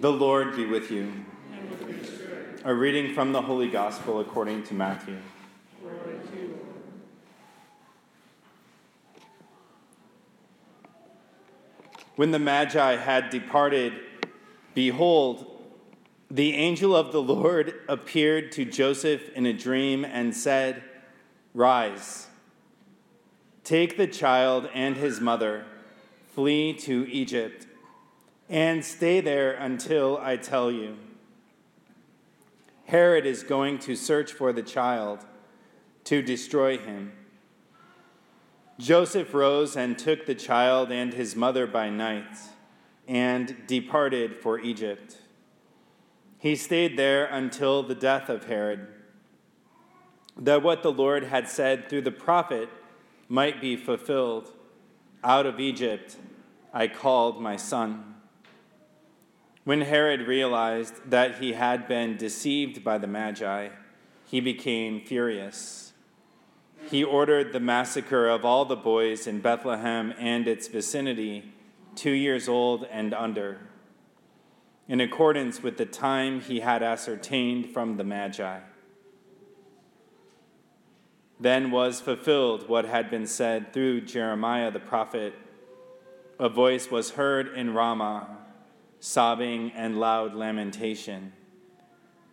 The Lord be with you. A reading from the Holy Gospel according to Matthew. When the Magi had departed, behold, the angel of the Lord appeared to Joseph in a dream and said, Rise, take the child and his mother, flee to Egypt, and stay there until I tell you. Herod is going to search for the child to destroy him. Joseph rose and took the child and his mother by night and departed for Egypt. He stayed there until the death of Herod, that what the Lord had said through the prophet might be fulfilled. Out of Egypt I called my son. When Herod realized that he had been deceived by the Magi, he became furious he ordered the massacre of all the boys in Bethlehem and its vicinity, two years old and under, in accordance with the time he had ascertained from the Magi. Then was fulfilled what had been said through Jeremiah the prophet. A voice was heard in Ramah, sobbing and loud lamentation,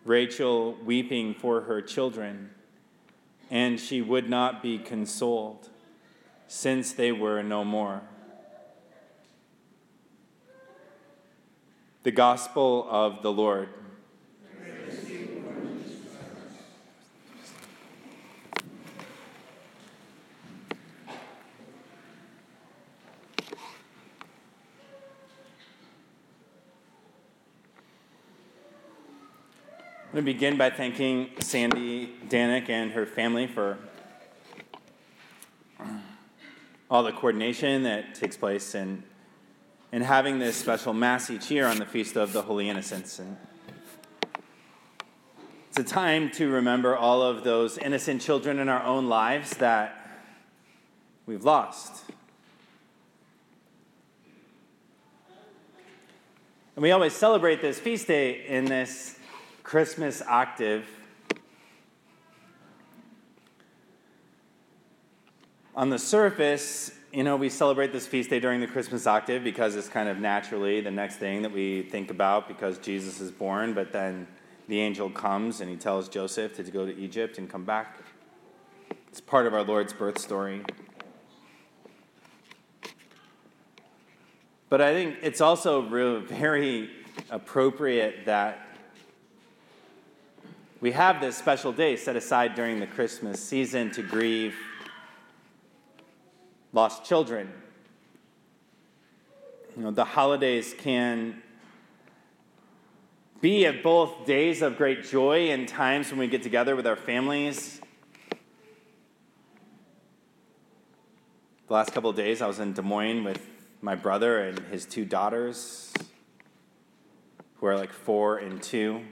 Rachel weeping for her children and she would not be consoled, since they were no more. The Gospel of the Lord. I'm going to begin by thanking Sandy Danick and her family for all the coordination that takes place in, in having this special Mass each year on the Feast of the Holy Innocents. And it's a time to remember all of those innocent children in our own lives that we've lost. And we always celebrate this feast day in this Christmas octave. On the surface, you know, we celebrate this feast day during the Christmas octave because it's kind of naturally the next thing that we think about because Jesus is born, but then the angel comes and he tells Joseph to go to Egypt and come back. It's part of our Lord's birth story. But I think it's also very appropriate that we have this special day set aside during the Christmas season to grieve lost children. You know, the holidays can be of both days of great joy and times when we get together with our families. The last couple of days, I was in Des Moines with my brother and his two daughters, who are like four and two.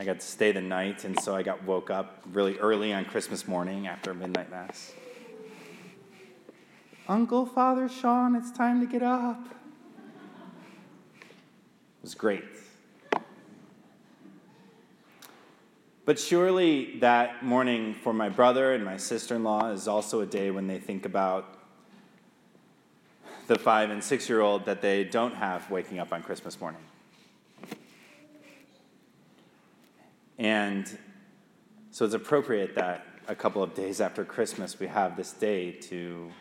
I got to stay the night, and so I got woke up really early on Christmas morning after midnight mass. Uncle, Father Sean, it's time to get up. It was great. But surely that morning for my brother and my sister in law is also a day when they think about the five and six year old that they don't have waking up on Christmas morning. And so it's appropriate that a couple of days after Christmas we have this day to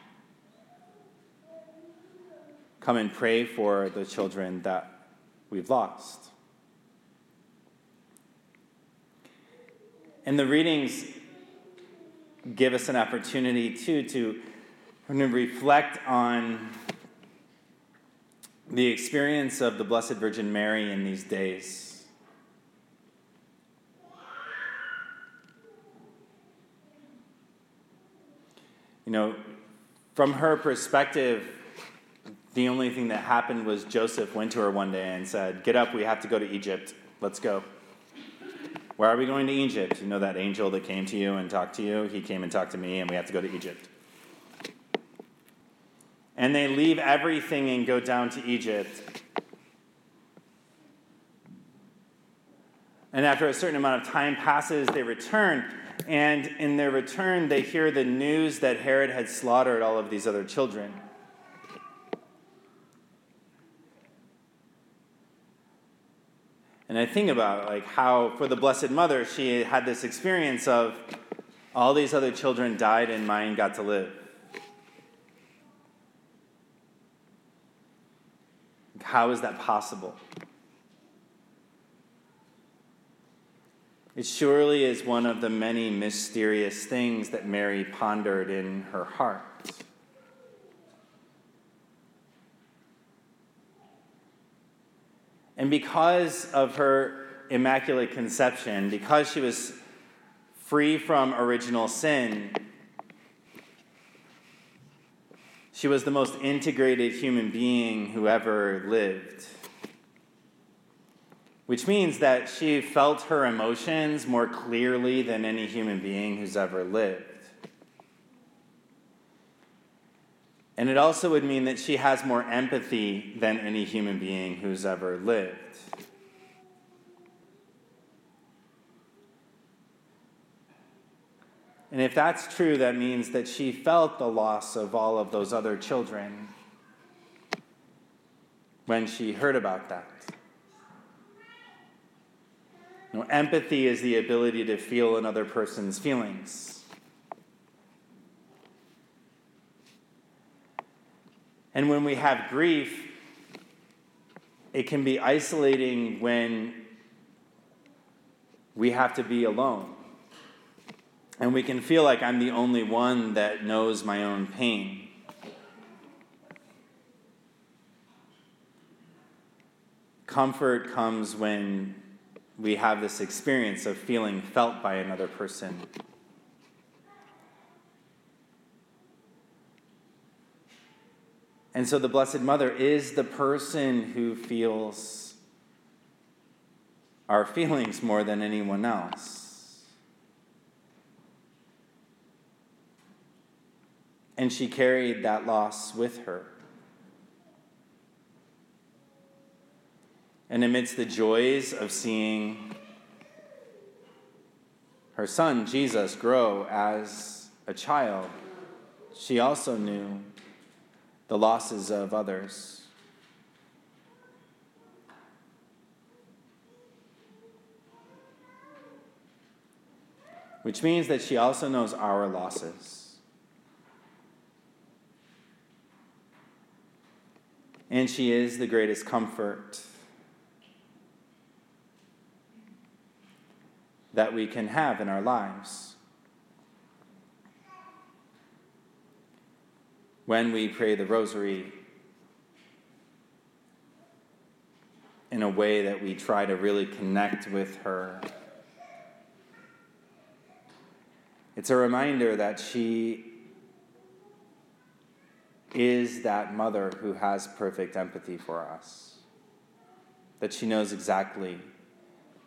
come and pray for the children that we've lost. And the readings give us an opportunity too to, to reflect on the experience of the Blessed Virgin Mary in these days. You know, from her perspective, the only thing that happened was Joseph went to her one day and said, Get up, we have to go to Egypt. Let's go. Where are we going to Egypt? You know that angel that came to you and talked to you? He came and talked to me, and we have to go to Egypt. And they leave everything and go down to Egypt. And after a certain amount of time passes, they return. And in their return, they hear the news that Herod had slaughtered all of these other children. And I think about like how for the Blessed Mother, she had this experience of all these other children died and mine got to live. How is that possible? It surely is one of the many mysterious things that Mary pondered in her heart. And because of her immaculate conception, because she was free from original sin, she was the most integrated human being who ever lived which means that she felt her emotions more clearly than any human being who's ever lived. And it also would mean that she has more empathy than any human being who's ever lived. And if that's true, that means that she felt the loss of all of those other children when she heard about that. Know, empathy is the ability to feel another person's feelings. And when we have grief, it can be isolating when we have to be alone. And we can feel like I'm the only one that knows my own pain. Comfort comes when we have this experience of feeling felt by another person. And so the Blessed Mother is the person who feels our feelings more than anyone else. And she carried that loss with her. And amidst the joys of seeing her son, Jesus, grow as a child, she also knew the losses of others. Which means that she also knows our losses. And she is the greatest comfort that we can have in our lives. When we pray the rosary in a way that we try to really connect with her, it's a reminder that she is that mother who has perfect empathy for us, that she knows exactly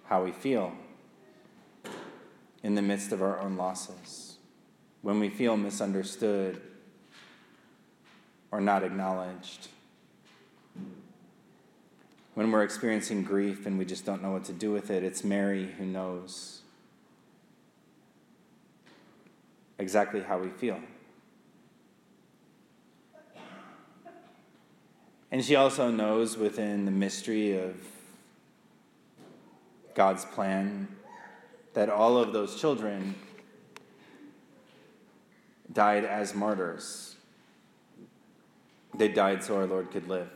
how we feel in the midst of our own losses, when we feel misunderstood or not acknowledged, when we're experiencing grief and we just don't know what to do with it, it's Mary who knows exactly how we feel. And she also knows within the mystery of God's plan that all of those children died as martyrs. They died so our Lord could live.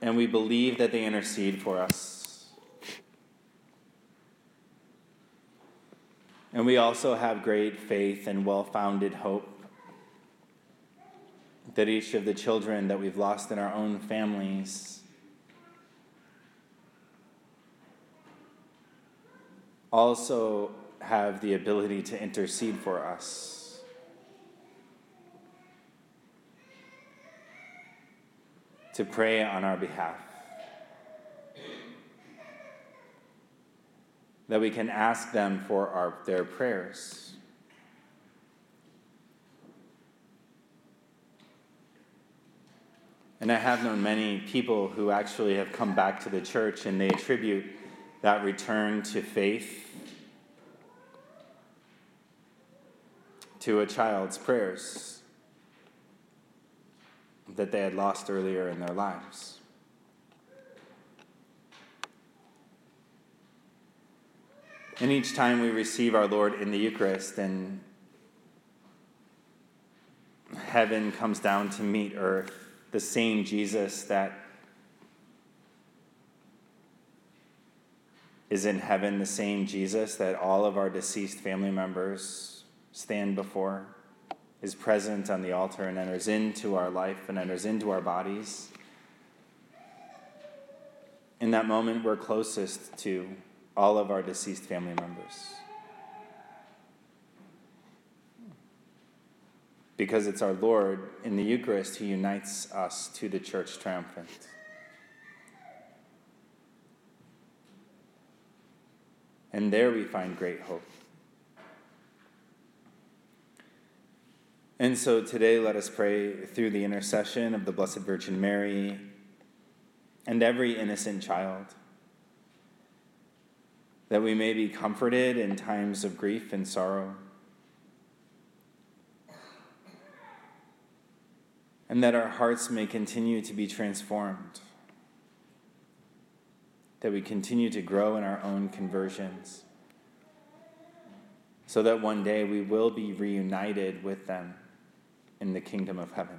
And we believe that they intercede for us. And we also have great faith and well founded hope that each of the children that we've lost in our own families also have the ability to intercede for us. To pray on our behalf. That we can ask them for our, their prayers. And I have known many people who actually have come back to the church and they attribute that return to faith, to a child's prayers that they had lost earlier in their lives. And each time we receive our Lord in the Eucharist and heaven comes down to meet earth, the same Jesus that is in heaven, the same Jesus that all of our deceased family members stand before, is present on the altar and enters into our life and enters into our bodies. In that moment, we're closest to all of our deceased family members. Because it's our Lord in the Eucharist who unites us to the church triumphant. And there we find great hope. And so today, let us pray through the intercession of the Blessed Virgin Mary and every innocent child that we may be comforted in times of grief and sorrow, and that our hearts may continue to be transformed, that we continue to grow in our own conversions, so that one day we will be reunited with them in the kingdom of heaven.